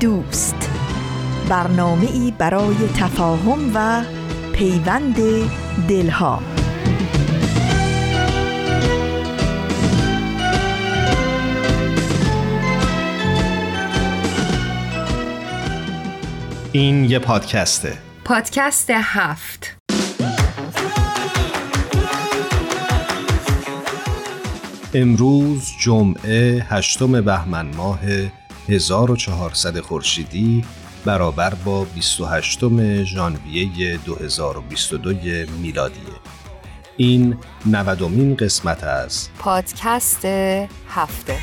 دوست. برنامه ای برای تفاهم و پیوند دلها. این یه پادکسته. پادکست هفت. امروز جمعه هشتم بهمن ماه 1400 خورشیدی برابر با 28 ژانویه 2022 میلادی. این نودمین قسمت از پادکست هفته.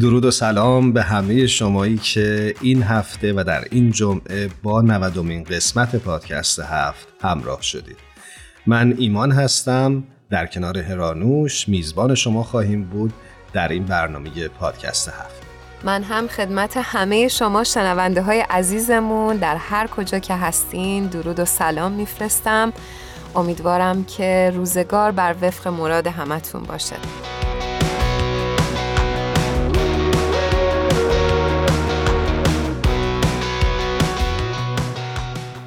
درود و سلام به همه شمایی که این هفته و در این جمعه با نودمین قسمت پادکست هفت همراه شدید. من ایمان هستم. در کنار هرانوش میزبان شما خواهیم بود در این برنامه پادکست هفت. من هم خدمت همه شما شنونده های عزیزمون در هر کجا که هستین درود و سلام میفرستم. امیدوارم که روزگار بر وفق مراد همتون باشه.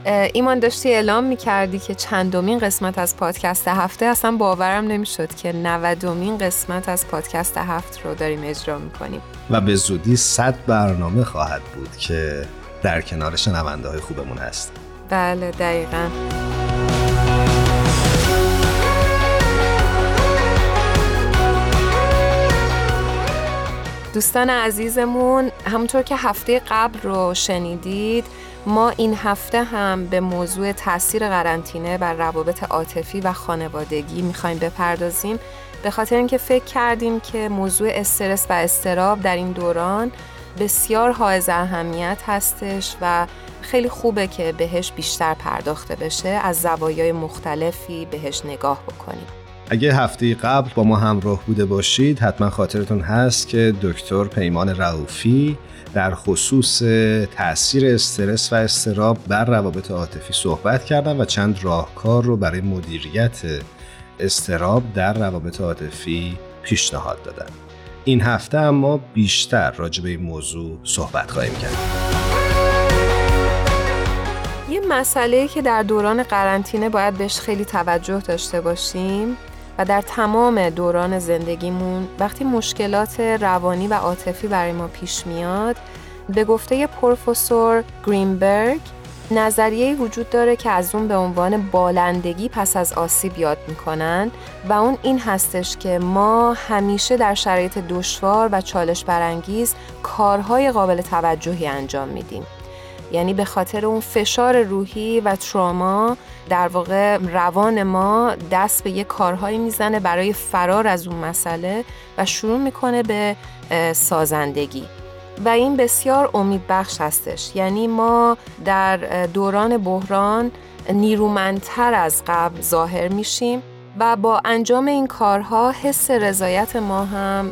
ایمان داشتی اعلام می‌کردی که چندمین قسمت از پادکست هفته؟ اصلا باورم نمی‌شد که نودمین قسمت از پادکست هفت رو داریم اجرا می‌کنیم. و به زودی صد برنامه خواهد بود که در کنار شنونده های خوبمون هست. بله دقیقا. دوستان عزیزمون همونطور که هفته قبل رو شنیدید ما این هفته هم به موضوع تاثیر قرنطینه بر روابط عاطفی و خانوادگی می‌خوایم بپردازیم. به خاطر اینکه فکر کردیم که موضوع استرس و استراب در این دوران بسیار حائز اهمیت هستش و خیلی خوبه که بهش بیشتر پرداخته بشه. از زوایای مختلفی بهش نگاه بکنیم. اگه هفته قبل با ما همراه بوده باشید حتما خاطرتون هست که دکتر پیمان رعوفی در خصوص تاثیر استرس و استراب بر روابط عاطفی صحبت کردن و چند راهکار رو برای مدیریت استراب در روابط عاطفی پیشنهاد دادن. این هفته اما بیشتر راجع به این موضوع صحبت خواهیم کرد. یه مسئله که در دوران قرنطینه باید بهش خیلی توجه داشته باشیم و در تمام دوران زندگیمون وقتی مشکلات روانی و عاطفی برای ما پیش میاد به گفته پروفسور گرینبرگ نظریه وجود داره که از اون به عنوان بالندگی پس از آسیب یاد می‌کنن و اون این هستش که ما همیشه در شرایط دشوار و چالش برانگیز کارهای قابل توجهی انجام میدیم. یعنی به خاطر اون فشار روحی و تروما در واقع روان ما دست به یه کارهایی می‌زنه برای فرار از اون مسئله و شروع می‌کنه به سازندگی. و این بسیار امیدبخش هستش. یعنی ما در دوران بحران نیرومندتر از قبل ظاهر میشیم و با انجام این کارها حس رضایت ما هم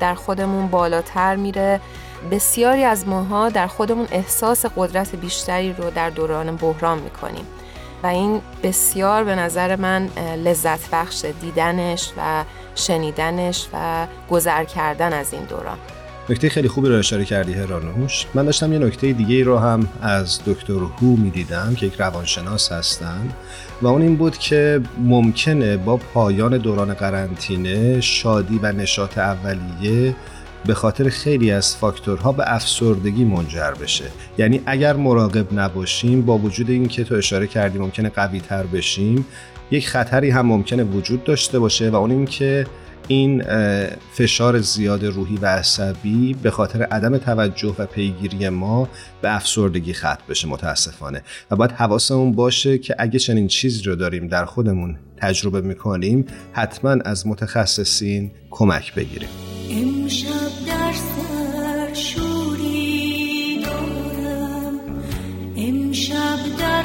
در خودمون بالاتر میره. بسیاری از ماها در خودمون احساس قدرت بیشتری رو در دوران بحران می‌کنیم. و این بسیار به نظر من لذت بخش دیدنش و شنیدنش و گذر کردن از این دوران. نکته خیلی خوبی رو اشاره کردی هرانوش من داشتم یه نکته دیگه رو هم از دکتر هو می‌دیدم که یک روانشناس هستن و اون این بود که ممکنه با پایان دوران قرنطینه شادی و نشاط اولیه به خاطر خیلی از فاکتورها به افسردگی منجر بشه. یعنی اگر مراقب نباشیم با وجود اینکه تو اشاره کردی ممکنه قوی تر بشیم یک خطری هم ممکنه وجود داشته باشه و اون اینکه این فشار زیاد روحی و عصبی به خاطر عدم توجه و پیگیری ما به افسردگی ختم بشه متاسفانه. و باید حواسمون باشه که اگه چنین چیزی رو داریم در خودمون تجربه می‌کنیم حتما از متخصصین کمک بگیریم. امشب در سر شوری دارم. امشب در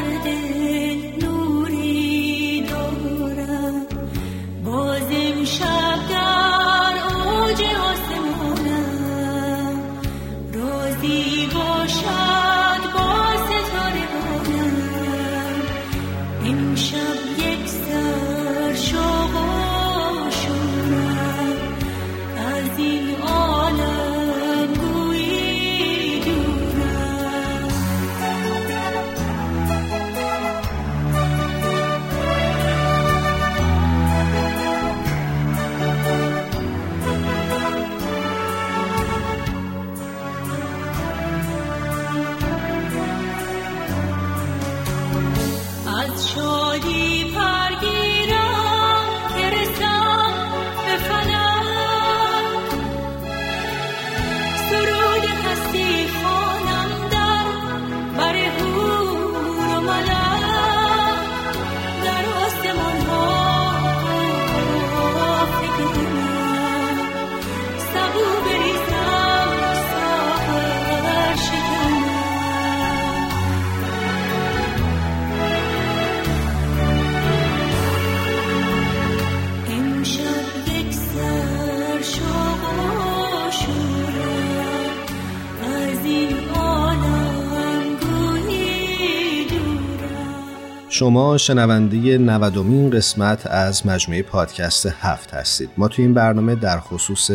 شما شنونده نودمین قسمت از مجموعه پادکست هفت هستید. ما توی این برنامه در خصوص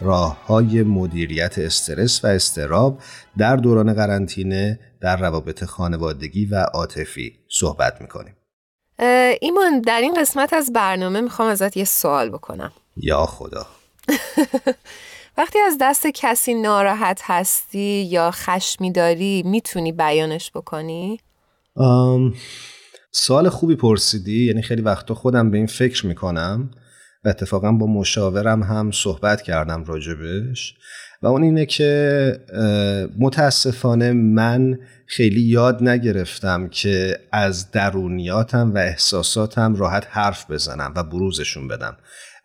راه های مدیریت استرس و استراب در دوران قرنطینه در روابط خانوادگی و عاطفی صحبت می‌کنیم. ایمان در این قسمت از برنامه می‌خوام ازت یه سوال بکنم. یا خدا. وقتی از دست کسی ناراحت هستی یا خشمی داری می‌تونی بیانش بکنی؟ سوال خوبی پرسیدی یعنی خیلی وقتا خودم به این فکر می‌کنم و اتفاقا با مشاورم هم صحبت کردم راجبش و اون اینه که متاسفانه من خیلی یاد نگرفتم که از درونیاتم و احساساتم راحت حرف بزنم و بروزشون بدم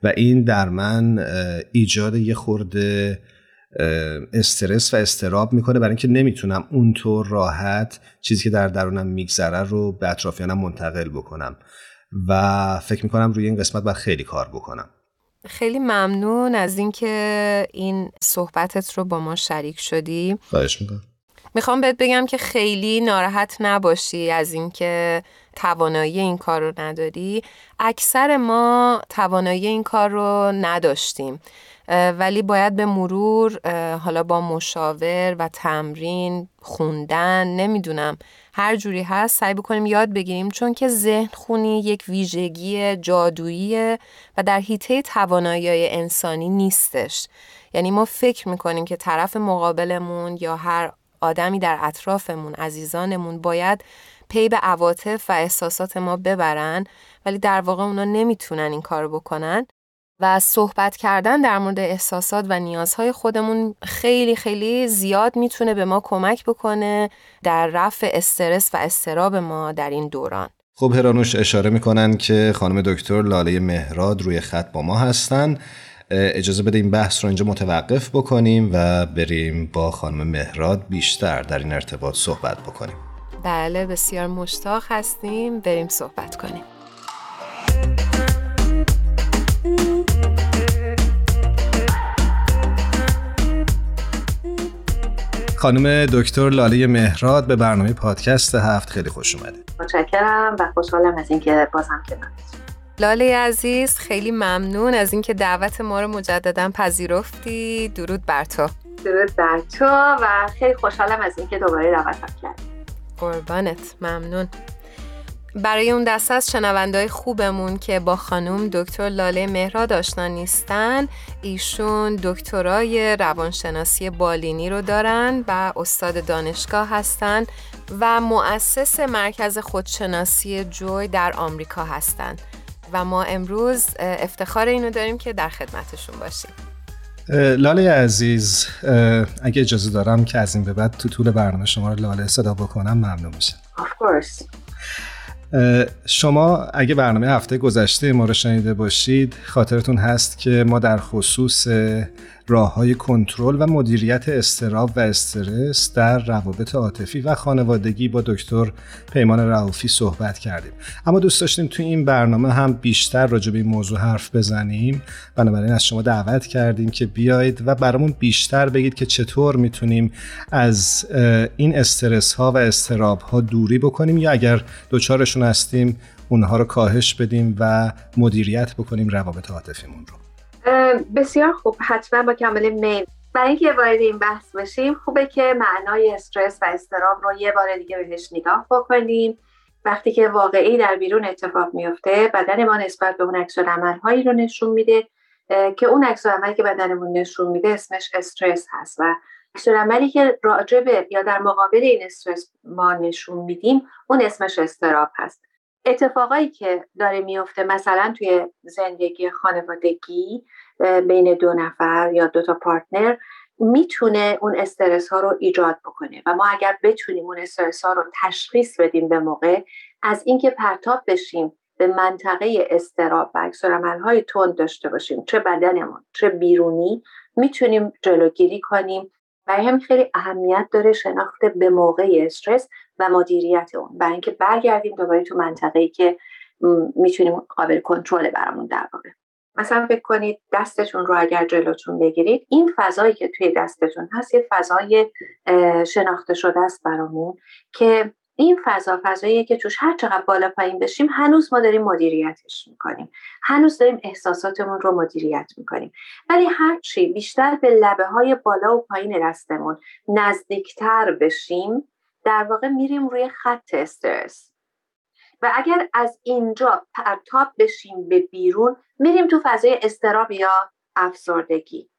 و این در من ایجاد یه خورده استرس و استراب می‌کنه. برای اینکه نمی‌تونم اونطور راحت چیزی که در درونم میگذره رو به اطرافیانم منتقل بکنم و فکر می‌کنم روی این قسمت باید خیلی کار بکنم. خیلی ممنون از اینکه این صحبتت رو با ما شریک شدی. خواهش می‌کنم. می‌خوام بهت بگم که خیلی ناراحت نباشی از اینکه توانایی این کار رو نداری. اکثر ما توانایی این کار رو نداشتیم. ولی باید به مرور حالا با مشاور و تمرین خوندن نمی‌دونم هر جوری هست سعی بکنیم یاد بگیریم. چون که ذهن خونی یک ویژگی جادویی و در حیطه توانایی انسانی نیستش. یعنی ما فکر می‌کنیم که طرف مقابلمون یا هر آدمی در اطرافمون عزیزانمون باید پی به عواطف و احساسات ما ببرن ولی در واقع اونا نمی‌تونن این کارو بکنن. و صحبت کردن در مورد احساسات و نیازهای خودمون خیلی خیلی زیاد می‌تونه به ما کمک بکنه در رفع استرس و استراب ما در این دوران. خب هرانوش اشاره می‌کنن که خانم دکتر لاله مهراد روی خط با ما هستن. اجازه بده این بحث رو اینجا متوقف بکنیم و بریم با خانم مهراد بیشتر در این ارتباط صحبت بکنیم. بله بسیار مشتاق هستیم. بریم صحبت کنیم. خانم دکتر لاله مهراد به برنامه پادکست هفت خیلی خوش اومده. متشکرم و خوشحالم از اینکه بازم کنار لاله عزیز خیلی ممنون از اینکه دعوت ما رو مجددا پذیرفتی. درود بر تو. درود بر تو و خیلی خوشحالم از اینکه دوباره دعوتم کردی. قربانت. ممنون. برای اون دست از شنوندهای خوبمون که با خانم دکتر لاله مهراد آشنا نیستن ایشون دکترای روانشناسی بالینی رو دارن و استاد دانشگاه هستن و مؤسس مرکز خودشناسی جوی در آمریکا هستند و ما امروز افتخار اینو داریم که در خدمتشون باشیم. لاله عزیز اگه اجازه دارم که از این به بعد تو طول برنامه شما رو لاله صدا بکنم ممنون میشه شما اگه برنامه هفته گذشته ما رو شنیده باشید خاطرتون هست که ما در خصوص راه های کنترل و مدیریت استراب و استرس در روابط عاطفی و خانوادگی با دکتر پیمان رعوفی صحبت کردیم. اما دوست داشتیم توی این برنامه هم بیشتر راجع به این موضوع حرف بزنیم. بنابراین از شما دعوت کردیم که بیایید و برامون بیشتر بگید که چطور می‌تونیم از این استرس ها و استراب ها دوری بکنیم یا اگر دچارشون هستیم اونها رو کاهش بدیم و مدیریت بکنیم روابط عاطفیمون رو. بسیار خوب. حتما با کامل میل. برای اینکه وارد این بحث بشیم خوبه که معنای استرس و استراب رو یه بار دیگه بهش نگاه بکنیم. وقتی که واقعی در بیرون اتفاق میفته بدن ما نسبت به اون عکس هایی رو نشون میده که اون عکس عملی که بدنمون نشون میده اسمش استرس هست. و عکس عملی که راجبه یا در مقابل این استرس ما نشون میدیم اون اسمش استراب هست. اتفاقایی که داره میفته مثلا توی زندگی خانوادگی بین دو نفر یا دو تا پارتنر می‌تونه اون استرس ها رو ایجاد بکنه. و ما اگر بتونیم اون استرس ها رو تشخیص بدیم به موقع از اینکه پرتاب بشیم به منطقه استراب و عکسالعمل های تند داشته باشیم چه بدنمون چه بیرونی می‌تونیم جلوگیری کنیم. و هم خیلی اهمیت داره شناخت به موقع استرس. و مدیریت اون. برای اینکه برگردیم دوباره تو منطقه‌ای که می‌تونیم قابل کنترل برامون در واقع. مثلا فکر کنید دستتون رو اگر جلوتون بگیرید این فضایی که توی دستتون هست یه فضای شناخته شده است برامون که این فضا فضاییه که توش هر چقدر بالا پایین بشیم هنوز ما داریم مدیریتش می‌کنیم. هنوز داریم احساساتمون رو مدیریت می‌کنیم. ولی هرچی بیشتر به لبه های بالا و پایین دستمون نزدیکتر بشیم در واقع میریم روی خط استرس. و اگر از اینجا پرتاب بشیم به بیرون میریم تو فضای استراب یا افسردگی.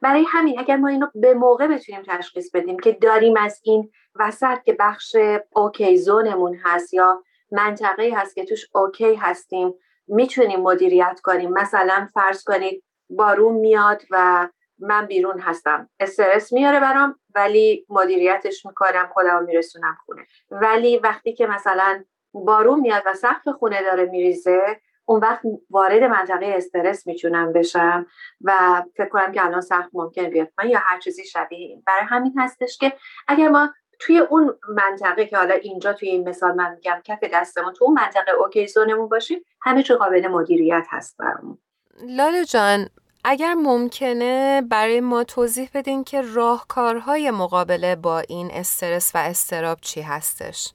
برای همین اگر ما اینو به موقع بتونیم تشخیص بدیم که داریم از این وسط که بخش اوکی زونمون هست یا منطقه هست که توش اوکی هستیم می‌تونیم مدیریت کنیم. مثلا فرض کنید بارون میاد و من بیرون هستم. استرس میاره برام ولی مدیریتش می‌کنم خودم میرسونم خونه. ولی وقتی که مثلا بارون میاد و سقف خونه داره میریزه اون وقت وارد منطقه استرس می‌تونم بشم و فکر کنم که الان سخت ممکن بیاد من یا هر چیزی شبیه این. برای همین هستش که اگر ما توی اون منطقه که حالا اینجا توی این مثال من میگم کف دستمون تو اون منطقه اوکی زونمون باشیم همه چی قابل مدیریت هست برامون. لاله جان اگر ممکنه برای ما توضیح بدین که راهکارهای مقابله با این استرس و استراب چی هستش؟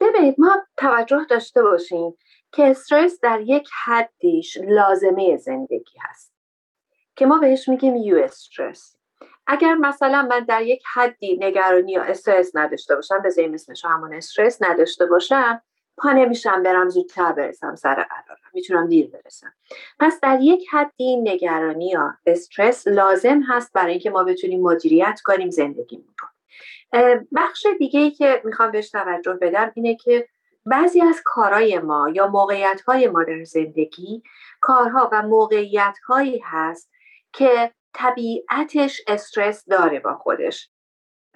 ببینید ما توجه داشته باشیم که استرس در یک حدیش لازمه زندگی هست که ما بهش میگیم یو استرس اگر مثلا من در یک حدی نگرانی یا استرس نداشته باشم بذاریم اسمش همون استرس نداشته باشم پا نمیشم برم زودتر برسم سر قرارم. می‌تونم دیر برسم. پس در یک حدی نگرانی یا استرس لازم هست برای اینکه ما بتونیم مدیریت کنیم زندگیمون رو بخش دیگه ای که می‌خوام بهش توجه بدم اینه که بعضی از کارهای ما یا موقعیت های ما در زندگی کارها و موقعیت هایی هست که طبیعتش استرس داره با خودش.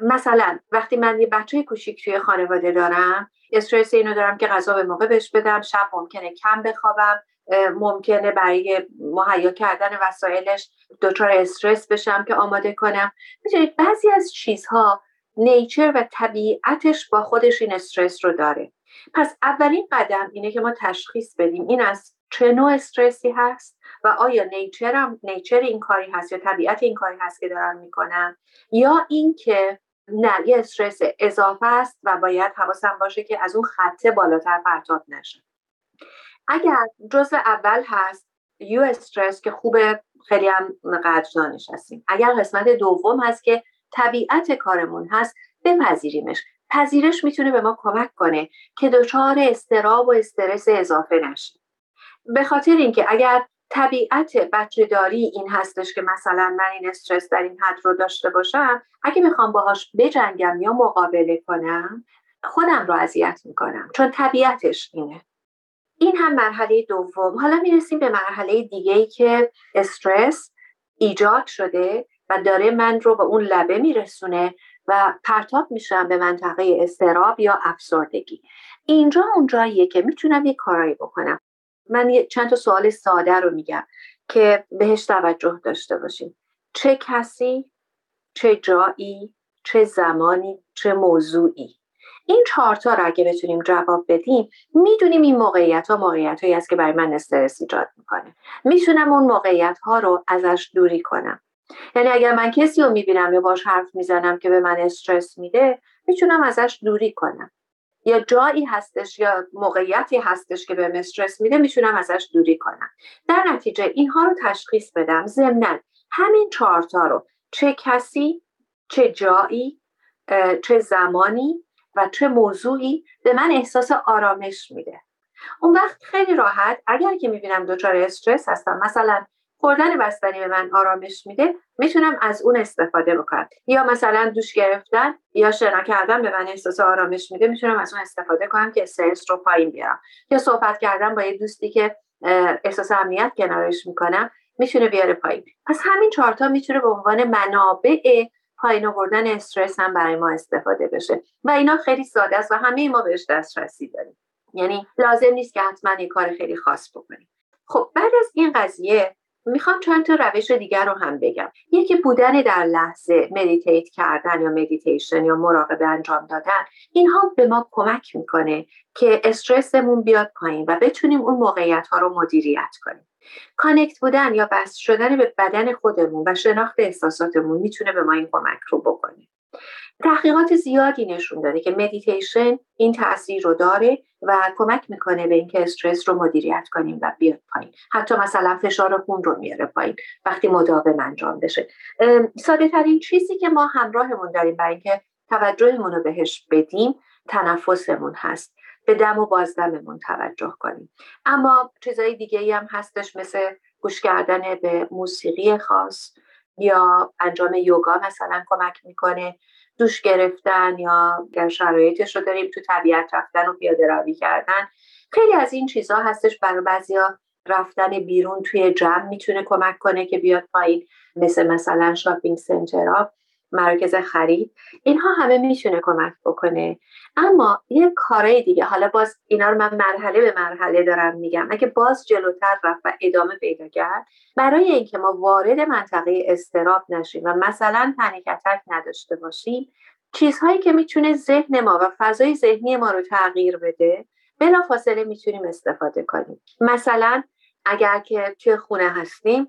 مثلا وقتی من یه بچه کوچیک توی خانواده دارم استرس اینو دارم که غذا به موقع بهش بدم شب ممکنه کم بخوابم ممکنه برای مهیا کردن وسایلش دچار استرس بشم که آماده کنم. می‌دونید بعضی از چیزها نیچر و طبیعتش با خودش این استرس رو داره. پس اولین قدم اینه که ما تشخیص بدیم این از چه نوع استرسی هست. و آیا نیچر, هم، نیچر این کاری هست یا طبیعت این کاری هست که دارن می‌کنن؟ یا اینکه نه یه استرس اضافه است و باید حواسم باشه که از اون خطه بالاتر پرتاب نشه. اگر جزء اول هست یو استرس که خوبه خیلی هم قدردانش هستیم اگر قسمت دوم هست که طبیعت کارمون هست بپذیریمش. پذیرش می‌تونه به ما کمک کنه که دچار استراب و استرس اضافه نشیم به خاطر اینکه اگر طبیعت بچه داری این هستش که مثلا من این استرس در این حد رو داشته باشم اگه می‌خوام باهاش بجنگم یا مقابله کنم خودم رو اذیت می‌کنم چون طبیعتش اینه. این هم مرحله دوم. حالا می‌رسیم به مرحله دیگه ای که استرس ایجاد شده و داره من رو به اون لبه میرسونه و پرتاب میشم به منطقه استراب یا افسردگی. اینجا اونجاییه که می‌تونم یه کارایی بکنم. من چند تا سوال ساده رو میگم که بهش توجه داشته باشیم چه کسی چه جایی چه زمانی چه موضوعی؟ این چهارتا رو اگه بتونیم جواب بدیم می‌دونیم این موقعیت ها موقعیت هایی است که برای من استرس ایجاد می‌کنه. می‌تونم اون موقعیت ها رو ازش دوری کنم. یعنی اگر من کسی رو می‌بینم یا باش حرف می‌زنم که به من استرس میده می‌تونم ازش دوری کنم. یا جایی هستش یا موقعیتی هستش که به استرس میده می‌تونم ازش دوری کنم. در نتیجه اینها رو تشخیص بدم. ضمنا همین چهارتا رو چه کسی چه جایی چه زمانی و چه موضوعی به من احساس آرامش میده. اون وقت خیلی راحت اگر که می‌بینم دچار استرس هستم مثلا خوردن بستنی به من آرامش میده می‌تونم از اون استفاده بکنم. یا مثلا دوش گرفتن یا شنا کردن به من احساس آرامش میده می‌تونم از اون استفاده کنم که استرس رو پایین بیارم. یا صحبت کردن با یه دوستی که احساس امنیت کنارش می‌کنم می‌تونه بیاره پایین. پس همین چهارتا می‌تونه به عنوان منابع پایین آوردن استرس هم برای ما استفاده بشه. و اینا خیلی ساده است و همه ما بهش دسترسی داریم. یعنی لازم نیست که حتما یه کار خیلی خاص بکنیم. خب بعد از این قضیه می‌خوام چند تا روش دیگر رو هم بگم. یکی بودن در لحظه meditate کردن یا مدیتیشن یا مراقبه انجام دادن. اینها به ما کمک می‌کنه که استرسمون بیاد پایین و بتونیم اون موقعیت ها رو مدیریت کنیم. connect بودن یا بست شدن به بدن خودمون و شناخت احساساتمون می‌تونه به ما این کمک رو بکنه. تحقیقات زیادی نشون داده که مدیتیشن این تاثیر رو داره و کمک می‌کنه به اینکه استرس رو مدیریت کنیم و بیاد پایین. حتی مثلا فشار خون رو میاره پایین وقتی مداوم انجام بشه. ساده ترین چیزی که ما همراهمون داریم برای اینکه توجهمون رو بهش بدیم تنفسمون هست. به دم و بازدممون توجه کنیم. اما چیزای دیگه ای هم هستش مثل گوش کردن به موسیقی خاص یا انجام یوگا مثلا کمک می‌کنه. دوش گرفتن یا اگر شرایطش رو داریم تو طبیعت رفتن و پیاده روی کردن خیلی از این چیزها هستش برای بعضیا رفتن بیرون توی جمع می‌تونه کمک کنه که بیاد پایین مثل مثلا شاپینگ سنترها. مراکز خرید اینها همه می‌تونه کمک بکنه. اما یه کارهای دیگه حالا باز اینا رو من مرحله به مرحله دارم میگم. اگه باز جلوتر رفت و ادامه پیدا کرد برای اینکه ما وارد منطقه استراب نشیم و مثلا پنیکتک نداشته باشیم چیزهایی که می‌تونه ذهن ما و فضای ذهنی ما رو تغییر بده بلا فاصله می‌تونیم استفاده کنیم. مثلا اگر که توی خونه هستیم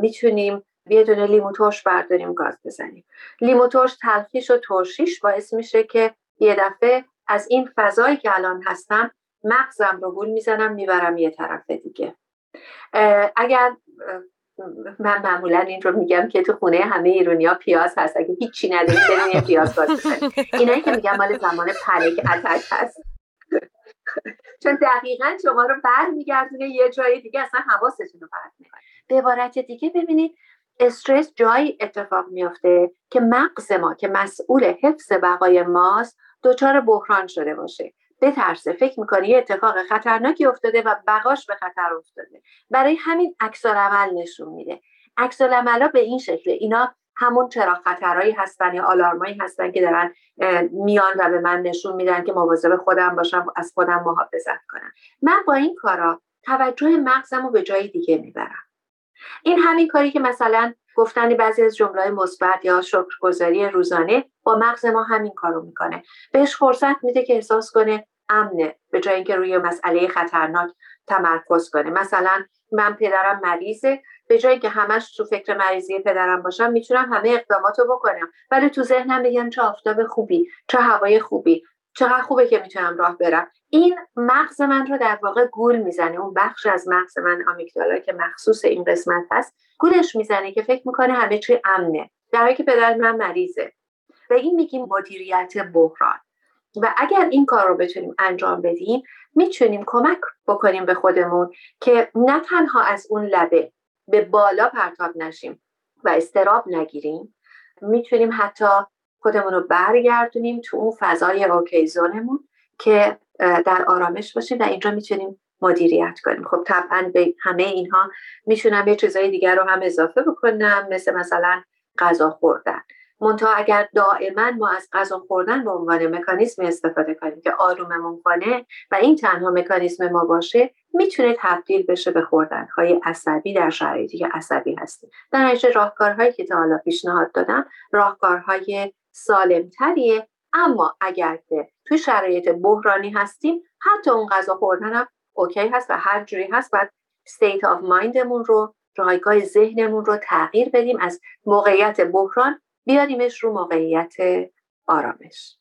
می‌تونیم یه دونه لیمو ترش برداریم گاز بزنیم. لیمو ترش تلخیش و ترشیش باعث میشه که یه دفعه از این فضایی که الان هستم مغزم رو گول می‌زنم می‌برم یه طرف دیگه. اگر من معمولا این رو میگم که تو خونه همه ایرونیا پیاز هست. اگه هیچی نداریم بریم یه پیاز باز اینایی که میگم مال زمان پنیک اتک هست. چون دقیقا شما رو برمیگردونه یه جای دیگه اصلا حواستون رو برد به عبارت دیگه ببینید استرس جایی اتفاق میافته که مغز ما که مسئول حفظ بقای ماست دچار بحران شده باشه. بترسه فکر می‌کنه یه اتفاق خطرناکی افتاده و بقاش به خطر افتاده. برای همین عکس عمل نشون میده. عکس ها به این شکله اینا همون چرا خطرهایی هستن یا آلارمایی هستن که دارن میان و به من نشون میدن که مواظب خودم باشم از خودم محافظت کنم. من با این کارا توجه مغزم رو به جای دیگه می‌برم. این همین کاری که مثلا گفتن بعضی از جمله مثبت یا شکرگزاری روزانه با مغز ما همین کارو می‌کنه. بهش فرصت میده که احساس کنه امنه به جای اینکه روی مسئله خطرناک تمرکز کنه. مثلا من پدرم مریضه به جایی که همش تو فکر مریضی پدرم باشم می‌تونم همه اقداماتو بکنم. ولی تو ذهنم بگم چه آفتاب خوبی چه هوای خوبی. چقدر خوبه که می‌تونم راه برم. این مغز من رو در واقع گول می‌زنه. اون بخش از مغز من آمیگدالا که مخصوص این قسمت هست گولش می‌زنه که فکر می‌کنه همه چی امنه. در حالی که پدر من مریضه. و این میگیم مدیریت بحران. و اگر این کار رو بتونیم انجام بدیم می‌تونیم کمک بکنیم به خودمون که نه تنها از اون لبه به بالا پرتاب نشیم و استراب نگیریم می‌تونیم حتی خودمون رو برگردونیم تو اون فضای اوکی زونمون که در آرامش باشیم و اینجا می‌تونیم مدیریت کنیم. خب طبعا به همه اینها می‌تونم یه چیزای دیگر رو هم اضافه بکنم مثل مثلا غذا خوردن. منتها اگر دائما ما از غذا خوردن به عنوان مکانیزم استفاده کنیم که آروممون کنه و این تنها مکانیزم ما باشه می‌تونه تبدیل بشه به خوردنهای عصبی در شرایطی که عصبی هستیم. در نتیجه راهکارهایی که تا حالا پیشنهاد دادم راهکارهای سالمتریه. اما اگر که توی شرایط بحرانی هستیم حتی اون غذا خوردن هم اوکی هست و هر جوری هست باید state of mindمون رو جایگاه ذهنمون رو تغییر بدیم از موقعیت بحران بیاریمش رو موقعیت آرامش.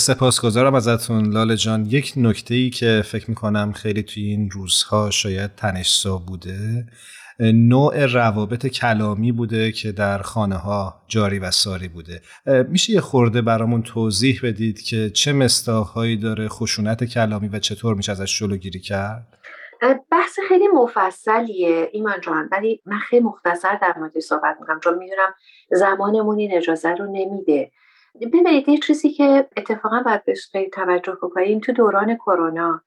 سپاسگزارم ازتون لاله جان. یک نکته ای که فکر می‌کنم خیلی توی این روزها شاید تنشسا بوده نوع روابط کلامی بوده که در خانه ها جاری و ساری بوده. میشه یه خورده برامون توضیح بدید که چه مستاهایی داره خشونت کلامی و چطور میشه ازش جلوگیری کرد؟ بحث خیلی مفصلیه ایمان جان. ولی من خیلی مختصر در مورد صحبت می‌کنم چون می‌دونم زمانمون این اجازه رو نمیده. ببینید یه چیزی که اتفاقا باید بهش توجه بکنیم تو دوران کرونا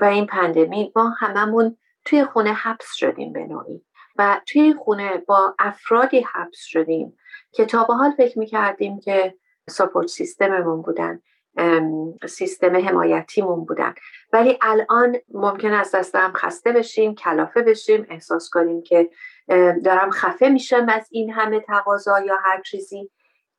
و این پندمی ما هممون توی خونه حبس شدیم به نوعی. و توی خونه با افرادی حبس شدیم که تا به حال فکر می‌کردیم که ساپورت سیستممون بودن سیستم حمایتیمون بودن. ولی الان ممکن است دستم خسته بشیم کلافه بشیم احساس کنیم که دارم خفه میشم از این همه تقاضا یا هر چیزی.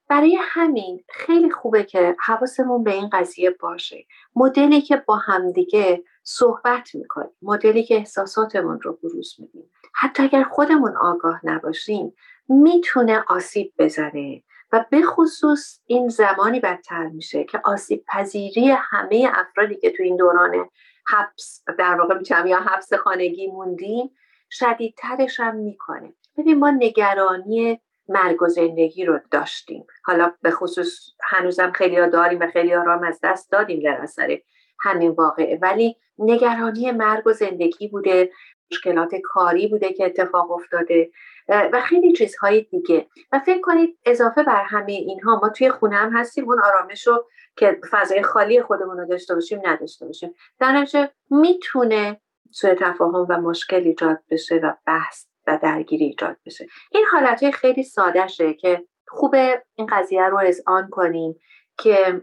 برای همین خیلی خوبه که حواسمون به این قضیه باشه. مدلی که با همدیگه صحبت می‌کنیم. مدلی که احساساتمون رو بروز میدیم. حتی اگر خودمون آگاه نباشیم می‌تونه آسیب بزنه. و به خصوص این زمانی بدتر میشه که آسیب پذیری همه افرادی که تو این دوران حبس در واقع می‌تونم یا حبس خانگی موندیم شدیدترش هم می‌کنه. ببین ما نگرانی مرگ و زندگی رو داشتیم. حالا به خصوص هنوزم خیلی ها داریم و خیلی ها رام از دست دادیم در اثر همین واقعه. ولی نگرانی مرگ و زندگی بوده مشکلات کاری بوده که اتفاق افتاده و خیلی چیزهای دیگه. و فکر کنید اضافه بر همه اینها ما توی خونه هم هستیم اون آرامش رو که فضای خالی خودمون رو داشته باشیم نداشته باشیم. در نتیجه می‌تونه سوء تفاهم و مشکل ایجاد بشه و بحث و درگیری ایجاد بشه. این حالت خیلی سادهشه که خوبه این قضیه رو آن کنیم که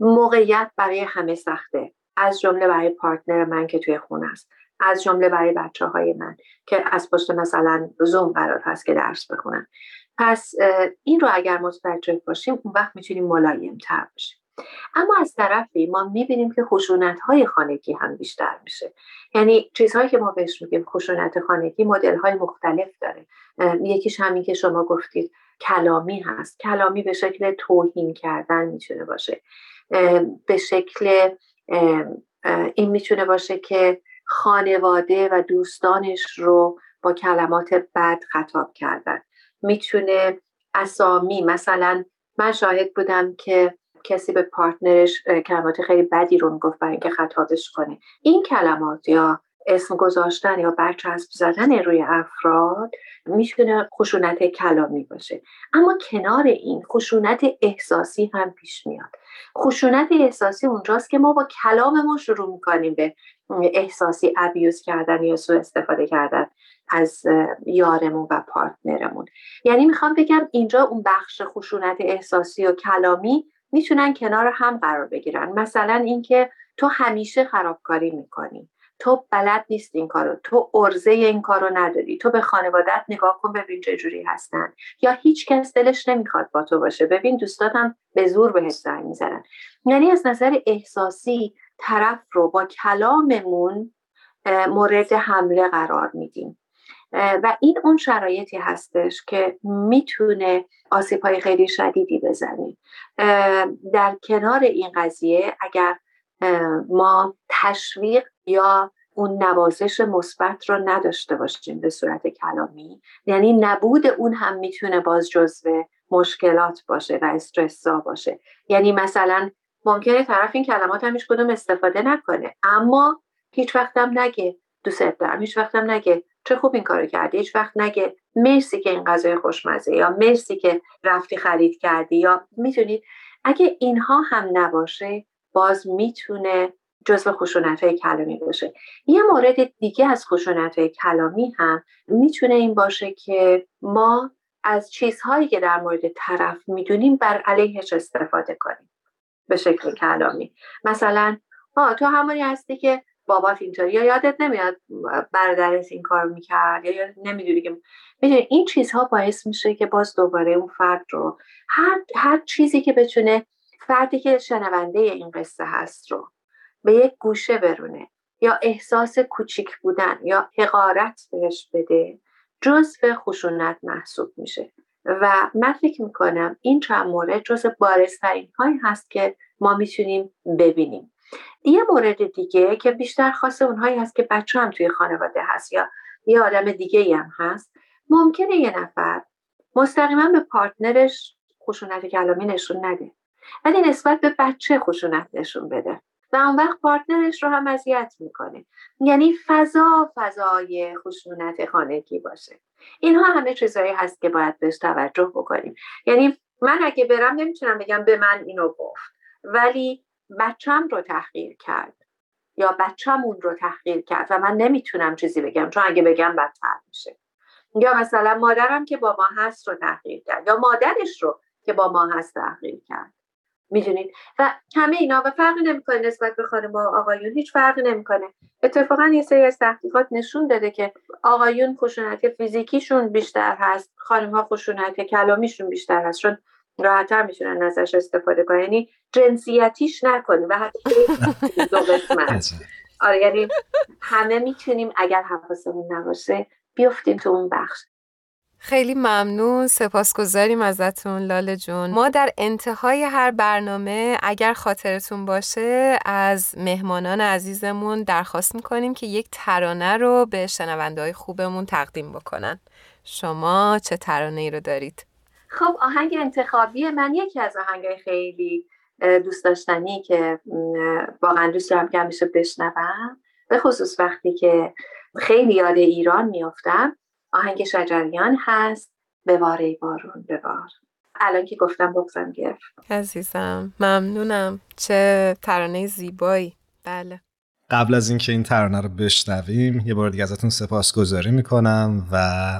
موقعیت برای همه سخته. از جمله برای پارتنر من که توی خونه است. از جمله برای بچه های من که از پشت مثلا زوم قرار هست که درس بخونن. پس این رو اگر متوجه باشیم اون وقت می‌تونیم ملایم تر باشیم اما از طرفی ما می‌بینیم که خشونت های خانگی هم بیشتر میشه. یعنی چیزهایی که ما بهش میگیم خشونت خانگی مدل های مختلف داره. یکیش همین که شما گفتید کلامی هست. کلامی به شکل توهین کردن می‌تونه باشه. به شکل این می‌تونه باشه که خانواده و دوستانش رو با کلمات بد خطاب کردن. می‌تونه اسامی مثلا من شاهد بودم که کسی به پارتنرش کلمات خیلی بدی رو می‌گفت برای اینکه خطابش کنه. این کلمات یا اسم گذاشتن یا برچسب زدن روی افراد می‌تونه خشونت کلامی باشه. اما کنار این خشونت احساسی هم پیش میاد. خشونت احساسی اونجاست که ما با کلاممون شروع می‌کنیم به احساسی ابیوز کردن یا سوء استفاده کردن از یارمون و پارتنرمون. یعنی می‌خوام بگم اینجا اون بخش خشونت احساسی و کلامی می‌تونن کنار هم قرار بگیرن. مثلا اینکه تو همیشه خرابکاری می‌کنی. تو بلد نیست این کارو تو ارزه این کارو نداری. تو به خانوادت نگاه کن ببین چه جوری هستن. یا هیچ کس دلش نمی‌خواد با تو باشه. ببین دوستاتم به زور بهش زنگ می‌زنن. یعنی از نظر احساسی طرف رو با کلاممون مورد حمله قرار میدیم. و این اون شرایطی هستش که می‌تونه آسیب های خیلی شدیدی بزنه. در کنار این قضیه اگر ما تشویق یا اون نوازش مثبت رو نداشته باشیم به صورت کلامی. یعنی نبود اون هم می‌تونه باز جزو مشکلات باشه و استرسا باشه. یعنی مثلا ممکنه طرف این کلمات هم هیچ کدوم استفاده نکنه اما هیچ وقتم نگه. دوست دارم هیچ وقتم نگه. چه خوب این کارو کردی هیچ وقت نگه. مرسی که این غذای خوشمزه یا مرسی که رفتی خرید کردی یا می‌تونید اگه اینها هم نباشه باز می‌تونه جزو خشونت های کلامی باشه. یه مورد دیگه از خشونت های کلامی هم می‌تونه این باشه که ما از چیزهایی که در مورد طرف می‌دونیم بر علیهش استفاده کنیم به شکل کلامی. مثلا آه تو همونی هستی که بابات اینطوری یا یادت نمیاد برادرت این کار می‌کرد یا نمی‌دونی که می‌دونی این چیزها باعث میشه که باز دوباره اون فرد رو هر, هر چیزی که بتونه فردی که شنونده این قصه هست رو به یک گوشه برونه یا احساس کوچیک بودن یا حقارت بهش بده جزء خشونت محسوب میشه. و من فکر می‌کنم این چند مورد جزء بارزترین هایی هست که ما می‌تونیم ببینیم. یه مورد دیگه که بیشتر خاص اونهایی هست که بچه هم توی خانواده هست یا یه آدم دیگه هم هست. ممکنه یه نفر مستقیما به پارتنرش خشونت کلامی نشون نده ولی نسبت به بچه خشونت نشون بده. و اون وقت پارتنرش رو هم اذیت می‌کنه. یعنی فضا فضای خشونت خانگی باشه. اینها همه چیزهایی هست که باید بهش توجه بکنیم. یعنی من اگه برم نمی‌تونم بگم به من اینو گفت. ولی بچم رو تحقیر کرد. یا بچه‌مون رو تحقیر کرد. و من نمی‌تونم چیزی بگم چون اگه بگم بدتر میشه. یا مثلا مادرم که با ما هست رو تحقیر کرد. یا مادرش رو که با ما هست تحقیر کرد. می‌دونید. و همه اینا و فرقی نمی‌کنه نسبت به خانم و آقایون هیچ فرقی نمی‌کنه. اتفاقا یه سری از تحقیقات نشون داده که آقایون خشونت فیزیکیشون بیشتر هست خانم ها خشونت کلامیشون بیشتر هست چون راحتتر می‌تونن ازش استفاده کنن. یعنی جنسیتیش نکنیم و حتی دو قسمت. آره یعنی همه می‌تونیم اگر حواسمون نباشه بیفتیم تو اون بخش. خیلی ممنون. سپاسگزاریم ازتون لاله جون. ما در انتهای هر برنامه اگر خاطرتون باشه از مهمانان عزیزمون درخواست می‌کنیم که یک ترانه رو به شنونده های خوبمون تقدیم بکنن. شما چه ترانه ای رو دارید؟ خب آهنگ انتخابی من یکی از آهنگای خیلی دوست داشتنی که واقعا دوست دارم که همیشه بشنوم. به خصوص وقتی که خیلی یاد ایران میافتم. آهنگ شجریان هست. به واره بارون ببار الان که گفتم بغزم گرفت. عزیزم ممنونم. چه ترانه زیبایی. بله. قبل از اینکه این ترانه رو بشنویم یه بار دیگه ازتون سپاسگزاری می‌کنم و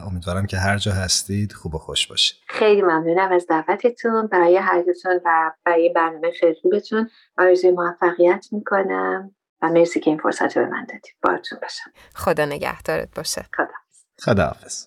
امیدوارم که هر جا هستید خوب و خوش باشید. خیلی ممنونم از دعوتتون. برای هر و برای برنامه خیلی خوبتون آرزوی موفقیت می‌کنم و مرسی که این فرصت رو به من دادید. بارتون باشم. خدا نگهدارت باشه. خدا. خداحافظ.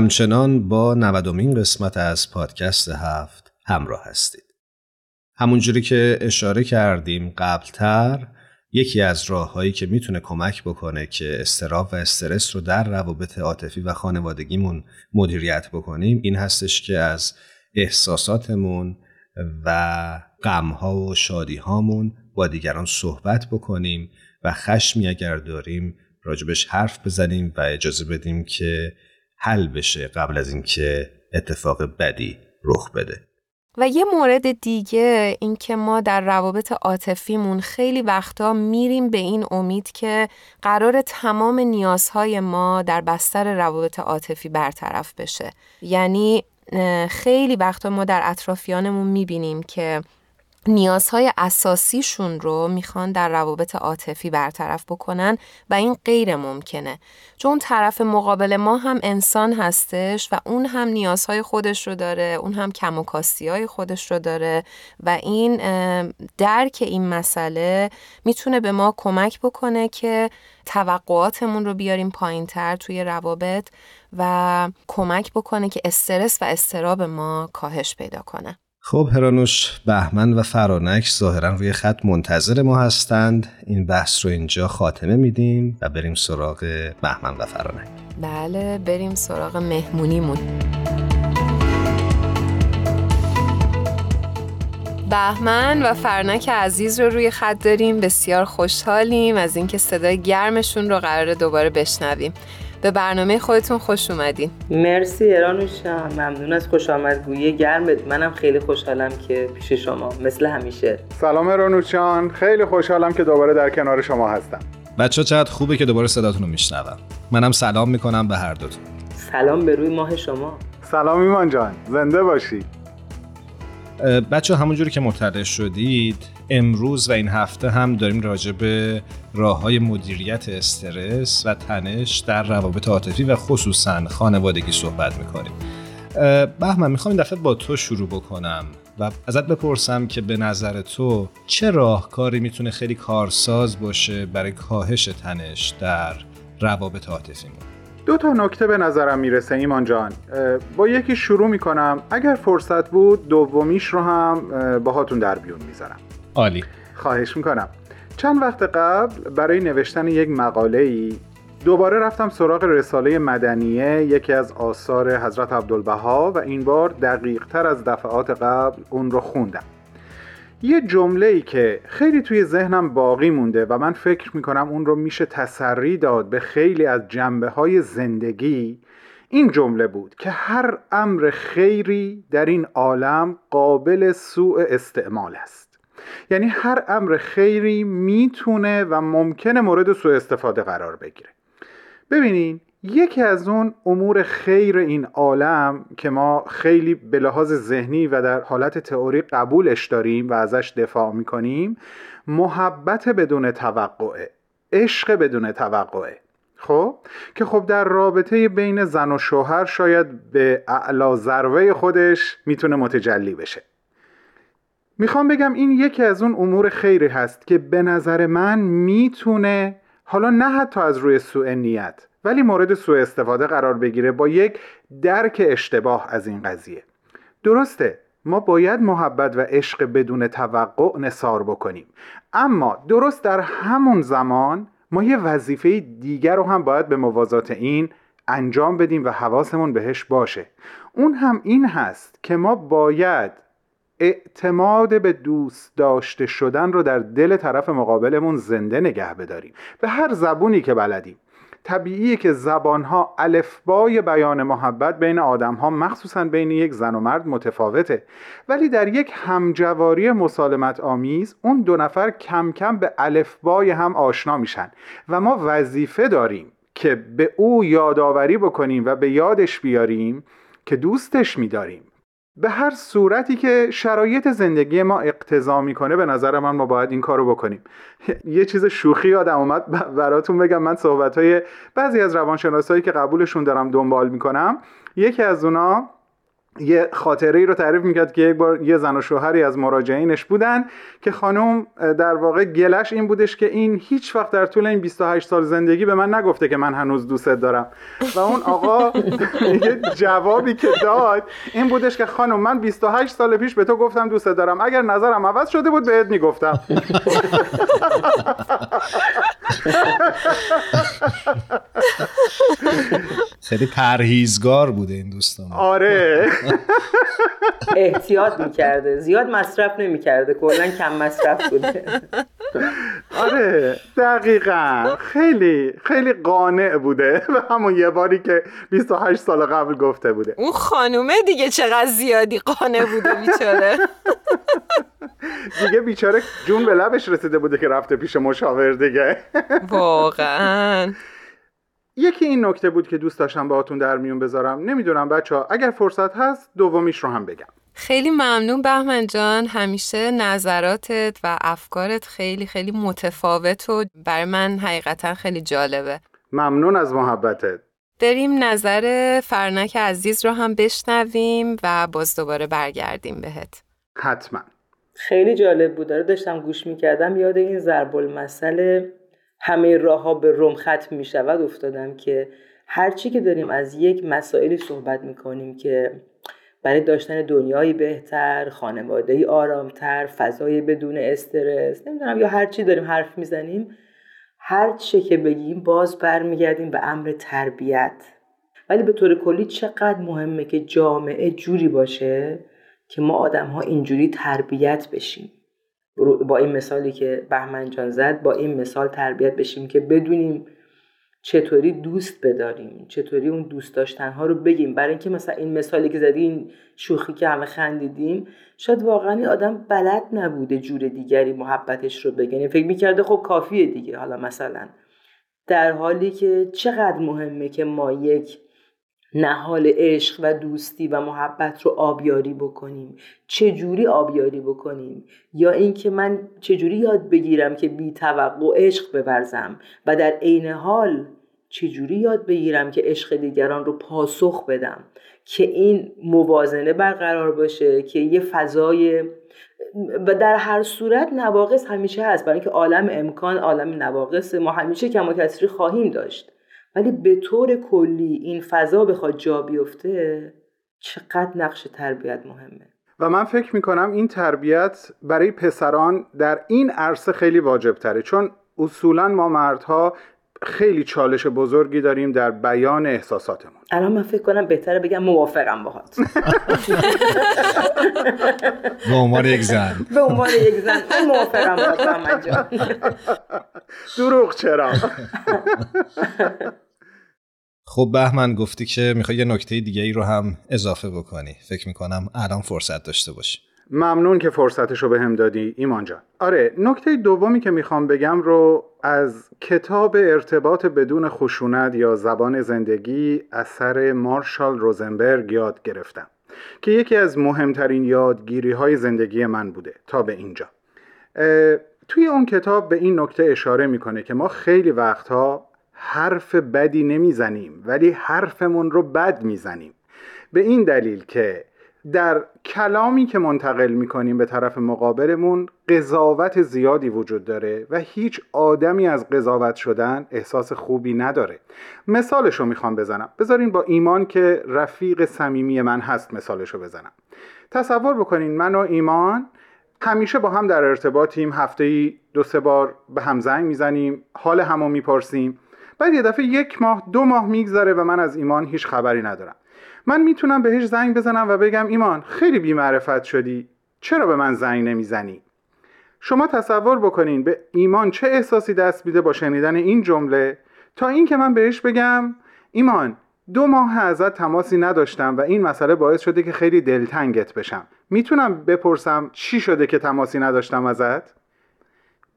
همچنان با نودمین قسمت از پادکست هفت همراه هستید. همونجوری که اشاره کردیم قبلتر یکی از راههایی که می‌تونه کمک بکنه که استراب و استرس رو در روابط عاطفی و خانوادگیمون مدیریت بکنیم این هستش که از احساساتمون و غمها و شادیهامون با دیگران صحبت بکنیم و خشمی اگر داریم راجبش حرف بزنیم و اجازه بدیم که حل بشه قبل از اینکه اتفاق بدی رخ بده. و یه مورد دیگه این که ما در روابط عاطفیمون خیلی وقتا میریم به این امید که قرار تمام نیازهای ما در بستر روابط عاطفی برطرف بشه. یعنی خیلی وقتا ما در اطرافیانمون می‌بینیم که نیازهای اساسیشون رو می‌خوان در روابط عاطفی برطرف بکنن و این غیر ممکنه. چون طرف مقابل ما هم انسان هستش و اون هم نیازهای خودش رو داره اون هم کم و کاستی خودش رو داره و این درک این مسئله می‌تونه به ما کمک بکنه که توقعاتمون رو بیاریم پایین تر توی روابط و کمک بکنه که استرس و استراب ما کاهش پیدا کنه. خب هرانوش بهمن و فرانک ظاهرا روی خط منتظر ما هستند. این بحث رو اینجا خاتمه میدیم و بریم سراغ بهمن و فرانک. بله بریم سراغ مهمونیمون. بهمن و فرنک عزیز رو روی خط داریم بسیار خوشحالیم از اینکه صدای گرمشون رو قرار دوباره بشنویم. به برنامه خودتون خوش اومدین. مرسی ایرانوشم ممنون از خوش آمدگویی. گرمت منم خیلی خوشحالم که پیش شما. مثل همیشه. سلام ایرانوشان خیلی خوشحالم که دوباره در کنار شما هستم. بچه چقدر خوبه که دوباره صداتون رو میشنوم. منم سلام می‌کنم به هر دوتون. سلام به روی ماه شما. سلام ایمان جان. زنده باشی. بچه همونجوری که مطلع شدید امروز و این هفته هم داریم راجع به راه های مدیریت استرس و تنش در روابط عاطفی و خصوصا خانوادگی صحبت می‌کنیم. بهمن می‌خوام این دفعه با تو شروع بکنم و ازت بپرسم که به نظر تو چه راهکاری می‌تونه خیلی کارساز باشه برای کاهش تنش در روابط عاطفیمون دو تا نکته به نظرم می‌رسه ایمان جان. با یکی شروع می‌کنم. اگر فرصت بود دومیش رو هم باهاتون در بیون می‌ذارم. عالی. خواهش می‌کنم. چند وقت قبل برای نوشتن یک مقاله ای دوباره رفتم سراغ رساله مدنیه یکی از آثار حضرت عبدالبها و این بار دقیق تر از دفعات قبل اون رو خوندم. یه جمله ای که خیلی توی ذهنم باقی مونده و من فکر می‌کنم اون رو میشه تسری داد به خیلی از جنبه های زندگی این جمله بود که هر امر خیری در این عالم قابل سوء استعمال است. یعنی هر امر خیری می‌تونه و ممکنه مورد سوء استفاده قرار بگیره. ببینین یکی از اون امور خیر این عالم که ما خیلی به لحاظ ذهنی و در حالت تئوری قبولش داریم و ازش دفاع می‌کنیم محبت بدون توقعه عشق بدون توقعه. خب؟ که خب در رابطه بین زن و شوهر شاید به اعلا ذروه خودش می‌تونه متجلی بشه. می‌خوام بگم این یکی از اون امور خیری هست که به نظر من می‌تونه حالا نه حتی از روی سوء نیت ولی مورد سوء استفاده قرار بگیره با یک درک اشتباه از این قضیه. درسته ما باید محبت و عشق بدون توقع نصار بکنیم. اما درست در همون زمان ما یه وظیفه دیگر رو هم باید به موازات این انجام بدیم و حواسمون بهش باشه. اون هم این هست که ما باید اعتماد به دوست داشته شدن رو در دل طرف مقابلمون زنده نگه بداریم. به هر زبونی که بلدیم. طبیعیه که زبانها الفبای بیان محبت بین آدمها مخصوصا بین یک زن و مرد متفاوته. ولی در یک همجواری مسالمت آمیز اون دو نفر کم کم به الفبای هم آشنا میشن و ما وظیفه داریم که به او یادآوری بکنیم و به یادش بیاریم که دوستش میداریم. به هر صورتی که شرایط زندگی ما اقتضا می‌کنه به نظر من ما باید این کارو بکنیم. یه چیز شوخی یادم اومد براتون بگم. من صحبت های بعضی از روانشناسایی که قبولشون دارم دنبال می‌کنم. یکی از اونا یه خاطره ای رو تعریف می‌کرد که یک بار یه زن و شوهری از مراجعینش بودن که خانم در واقع گلش این بودش که این هیچ وقت در طول این 28 سال زندگی به من نگفته که من هنوز دوستت دارم. و اون آقا یه جوابی که داد این بودش که خانم من 28 سال پیش به تو گفتم دوستت دارم. اگر نظرم عوض شده بود بهت می‌گفتم. خیلی پرهیزگار بوده این دوستان. آره. احتیاط می‌کرده. زیاد مصرف نمی‌کرده. کلا کم مصرف بوده. آره دقیقا. خیلی خیلی قانع بوده. و همون یه باری که 28 سال قبل گفته بوده. اون خانومه دیگه چقدر زیادی قانع بوده بیچاره. دیگه بیچاره جون به لبش رسیده بوده که رفته پیش مشاور دیگه. واقعا. یکی این نکته بود که دوست داشتم باهاتون در میون بذارم. نمی‌دونم بچه ها اگر فرصت هست دومیش رو هم بگم. خیلی ممنون بهمن جان. همیشه نظراتت و افکارت خیلی خیلی متفاوت و برای من حقیقتا خیلی جالبه. ممنون از محبتت. بریم نظر فرنک عزیز رو هم بشنویم و باز دوباره برگردیم بهت. حتما. خیلی جالب بود. داره داشتم گوش می‌کردم. یاد این ضرب المثل همه راه ها به روم ختم می شود افتادم که هرچی که داریم از یک مسائلی صحبت می‌کنیم که برای داشتن دنیایی بهتر خانواده آرامتر فضای بدون استرس نمی‌دونم یا هرچی داریم حرف می‌زنیم هر چه که بگیم باز برمیگردیم به امر تربیت. ولی به طور کلی چقدر مهمه که جامعه جوری باشه که ما آدم ها اینجوری تربیت بشیم. با این مثالی که بهمن جان زد با این مثال تربیت بشیم که بدونیم چطوری دوست بداریم چطوری اون دوست داشتن ها رو بگیم. برای اینکه مثلا این مثالی که زدی این شوخی که همه خندیدیم شاید واقعا آدم بلد نبوده جور دیگری محبتش رو بگه. یعنی فکر می‌کرده خب کافیه دیگه. حالا مثلا در حالی که چقدر مهمه که ما یک نهال عشق و دوستی و محبت رو آبیاری بکنیم. چجوری آبیاری بکنیم؟ یا اینکه من چجوری یاد بگیرم که بی توقع عشق بورزم؟ و در عین حال چجوری یاد بگیرم که عشق دیگران رو پاسخ بدم؟ که این موازنه برقرار باشه که یه فضای و در هر صورت نواقص همیشه هست. برای اینکه عالم امکان عالم نواقص ما همیشه کم و کسری خواهیم داشت. ولی به طور کلی این فضا بخواد جا بیفته چقدر نقش تربیت مهمه. و من فکر می‌کنم این تربیت برای پسران در این عرصه خیلی واجب تره چون اصولا ما مردها خیلی چالش بزرگی داریم در بیان احساساتمون. الان من فکر کنم بهتره بگم موافقم باهات. به عنوان یک زن. به عنوان یک زن. من موافقم باهات جان. دروغ چرا؟ خب بهمن گفتی که می‌خوای یه نکته دیگه ای رو هم اضافه بکنی. فکر می‌کنم الان فرصت داشته باشی ممنون که فرصتش رو به هم دادی ایمان جان. آره نکته دومی که می‌خوام بگم رو از کتاب ارتباط بدون خشونت یا زبان زندگی اثر مارشال روزنبرگ یاد گرفتم که یکی از مهمترین یادگیری های زندگی من بوده تا به اینجا. توی اون کتاب به این نکته اشاره می‌کنه که ما خیلی وقتها حرف بدی نمی‌زنیم ولی حرفمون رو بد می‌زنیم. به این دلیل که در کلامی که منتقل می‌کنیم به طرف مقابلمون قضاوت زیادی وجود داره و هیچ آدمی از قضاوت شدن احساس خوبی نداره. مثالش رو می‌خوام بزنم. بذارین با ایمان که رفیق صمیمی من هست مثالش رو بزنم. تصور بکنین من و ایمان همیشه با هم در ارتباطیم هفته ای دو سه بار به هم زنگ می‌زنیم حال همو می‌پرسیم. بعد یه دفعه یک ماه دو ماه میگذره و من از ایمان هیچ خبری ندارم. من می‌تونم بهش زنگ بزنم و بگم ایمان خیلی بیمعرفت شدی. چرا به من زنگ نمی‌زنی؟ شما تصور بکنین به ایمان چه احساسی دست میده با شنیدن این جمله. تا اینکه من بهش بگم ایمان دو ماه ازت تماسی نداشتم و این مسئله باعث شده که خیلی دلتنگت بشم. می‌تونم بپرسم چی شده که تماسی نداشتم ازت؟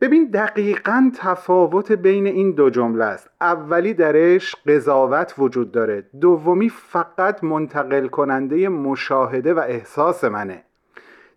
ببین دقیقا تفاوت بین این دو جمله است. اولی درش قضاوت وجود داره. دومی فقط منتقل کننده مشاهده و احساس منه.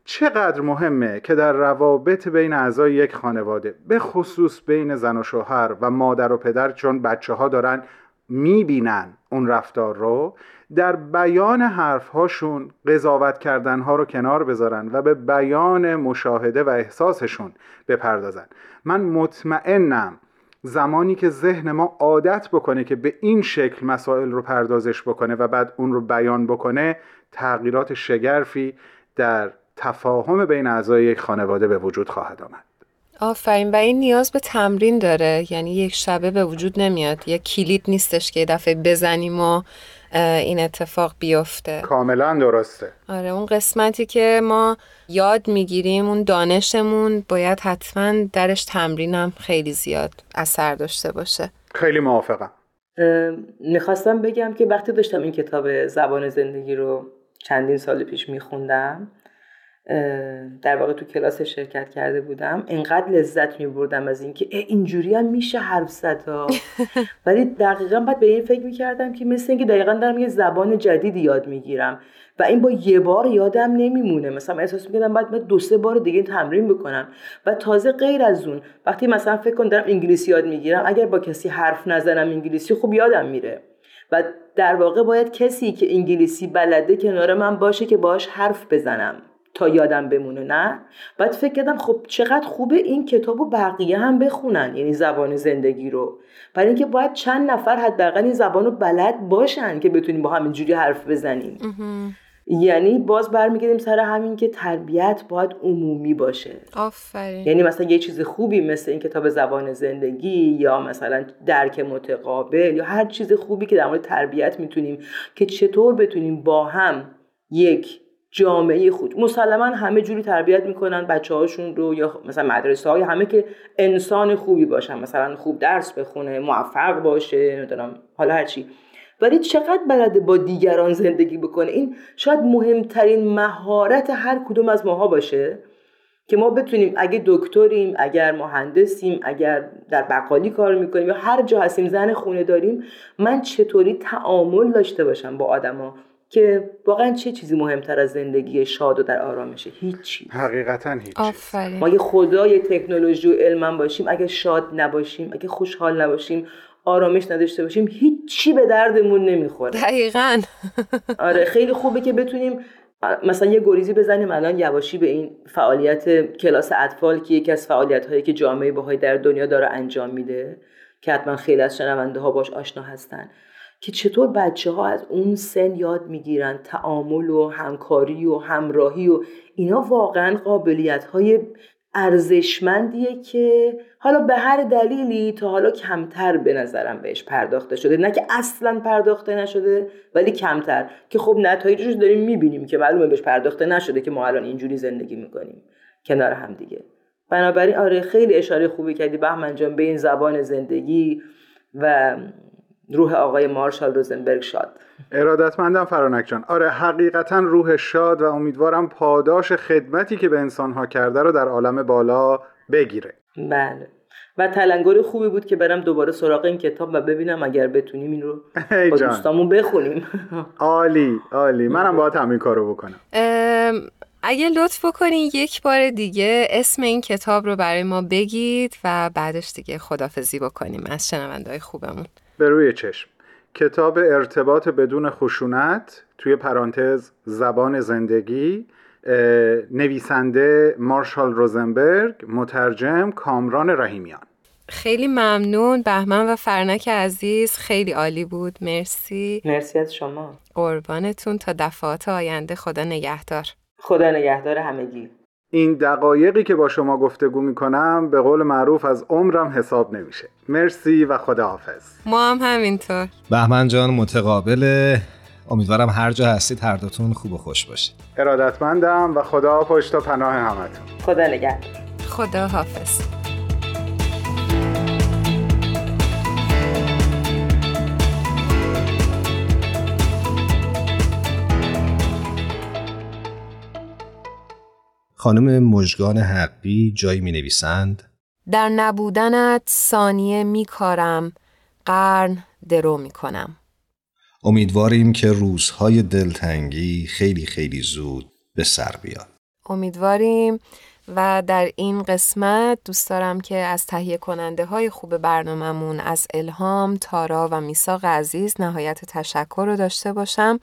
چقدر مهمه که در روابط بین اعضای یک خانواده به خصوص بین زن و شوهر و مادر و پدر چون بچه ها دارن می‌بینن اون رفتار رو در بیان حرفهاشون قضاوت کردنها رو کنار بذارن و به بیان مشاهده و احساسشون بپردازن. من مطمئنم زمانی که ذهن ما عادت بکنه که به این شکل مسائل رو پردازش بکنه و بعد اون رو بیان بکنه تغییرات شگرفی در تفاهم بین اعضای یک خانواده به وجود خواهد آمد. آفرین. و این نیاز به تمرین داره. یعنی یک شبه به وجود نمیاد. یک کلید نیستش که یه دفعه بزنیم و این اتفاق بیفته. کاملا درسته. آره اون قسمتی که ما یاد می‌گیریم اون دانشمون باید حتما درش تمرینم خیلی زیاد اثر داشته باشه. خیلی موافقم. می‌خواستم بگم که وقتی داشتم این کتاب زبان زندگی رو چندین سال پیش میخوندم در واقع تو کلاس شرکت کرده بودم. انقدر لذت می بردم از اینکه اینجوری هم میشه حرف زد ولی دقیقا بعد به این فکر می‌کردم که مثل اینکه دقیقا دارم یه زبان جدیدی یاد می‌گیرم و این با یه بار یادم نمیمونه. مثلا احساس می‌کردم بعد دو سه بار دیگه تمرین بکنم. و تازه غیر از اون وقتی مثلا فکر کنم دارم انگلیسی یاد می‌گیرم اگر با کسی حرف نزنم انگلیسی خوب یادم میره. و در واقع باید کسی که انگلیسی بلده کنار من باشه که باش حرف بزنم. تا یادم بمونه نه؟ بعد فکر کردم خب چقدر خوبه این کتاب و بقیه هم بخونن یعنی زبان زندگی رو. برای اینکه باید چند نفر حداقل این زبان رو بلد باشن که بتونیم با همینجوری حرف بزنیم. یعنی باز برمیگردیم سر همین که تربیت باید عمومی باشه. آفرین. یعنی مثلا یه چیز خوبی مثل این کتاب زبان زندگی یا مثلا درک متقابل یا هر چیز خوبی که در مورد تربیت می‌تونیم که چطور بتونیم با هم یک جامعه خود. مسلما همه جوری تربیت می‌کنن بچه هاشون رو یا مثلا مدرسه های همه که انسان خوبی باشن مثلا خوب درس بخونه موفق باشه نمی‌دونم حالا هرچی ولی چقدر بلده با دیگران زندگی بکنه؟ این شاید مهمترین مهارت هر کدوم از ماها باشه که ما بتونیم اگه دکتریم اگر مهندسیم اگر در بقالی کار می‌کنیم یا هر جا هستیم زن خونه داریم من چطوری تعامل داشته باشم با آدما؟ که واقعا چه چیزی مهمتر از زندگی شاد و در آرامشه هیچی. حقیقتا هیچی. آفرین. ما یه خدای تکنولوژی و علم باشیم. اگه شاد نباشیم اگه خوشحال نباشیم آرامش نداشته باشیم هیچی به دردمون نمی‌خوره. دقیقا. آره خیلی خوبه که بتونیم مثلا یه گریزی بزنیم. الان یواشی به این فعالیت کلاس اطفال که یکی از فعالیت هایی که جامعه باهای در دنیا داره انجام میده که حتما خیلی از شنونده ها باش آشنا هستن. که چطور بچه ها از اون سن یاد می‌گیرن تعامل و همکاری و همراهی و اینا واقعا قابلیت های ارزشمندیه که حالا به هر دلیلی تا حالا کمتر به نظرم بهش پرداخته شده. نه که اصلا پرداخته نشده ولی کمتر. که خب نتایجش داریم می‌بینیم که معلومه بهش پرداخته نشده که ما الان اینجوری زندگی می‌کنیم. کنار هم دیگه. بنابراین آره خیلی اشاره خوبی کردی. بهمن جان به این زبان زندگی و روح آقای مارشال روزنبرگ شاد. ارادتمندم فرانک جان. آره حقیقتا روح شاد و امیدوارم پاداش خدمتی که به انسانها کرده رو در عالم بالا بگیره. بله. و تلنگر خوبی بود که برم دوباره سراغ این کتاب و ببینم اگر بتونیم این رو با دوستامون بخونیم. عالی عالی. منم باید همین کارو بکنم. اگه لطف بکنین یک بار دیگه اسم این کتاب رو برای ما بگید و بعدش دیگه خدافزی بکنیم از شنونده های خوبمون. به روی چشم. کتاب ارتباط بدون خشونت توی پرانتز زبان زندگی نویسنده مارشال روزنبرگ مترجم کامران رحیمیان. خیلی ممنون. بهمن و فرنک عزیز خیلی عالی بود. مرسی. مرسی از شما. قربانتون. تا دفعات آینده خدا نگهدار. خدا نگهدار همگی. این دقایقی که با شما گفتگو می‌کنم به قول معروف از عمرم حساب نمیشه. مرسی و خداحافظ. ما هم همینطور. بهمن جان متقابل. امیدوارم هر جا هستید هر دوتون خوب و خوش باشید. ارادتمندم و خدا پشت و پناه همتون. خدا نگهدار. خدا حافظ خانم مژگان حقی جایی می نویسند در نبودنت ثانیه می کارم قرن درو می کنم امیدواریم که روزهای دلتنگی خیلی خیلی زود به سر بیاد. امیدواریم و در این قسمت دوست دارم که از تهیه کننده های خوب برنامهمون از الهام، تارا و میساق عزیز نهایت تشکر رو داشته باشم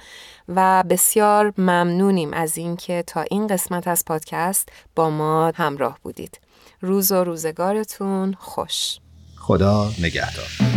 و بسیار ممنونیم از اینکه تا این قسمت از پادکست با ما همراه بودید. روز و روزگارتون خوش. خدا نگهدار.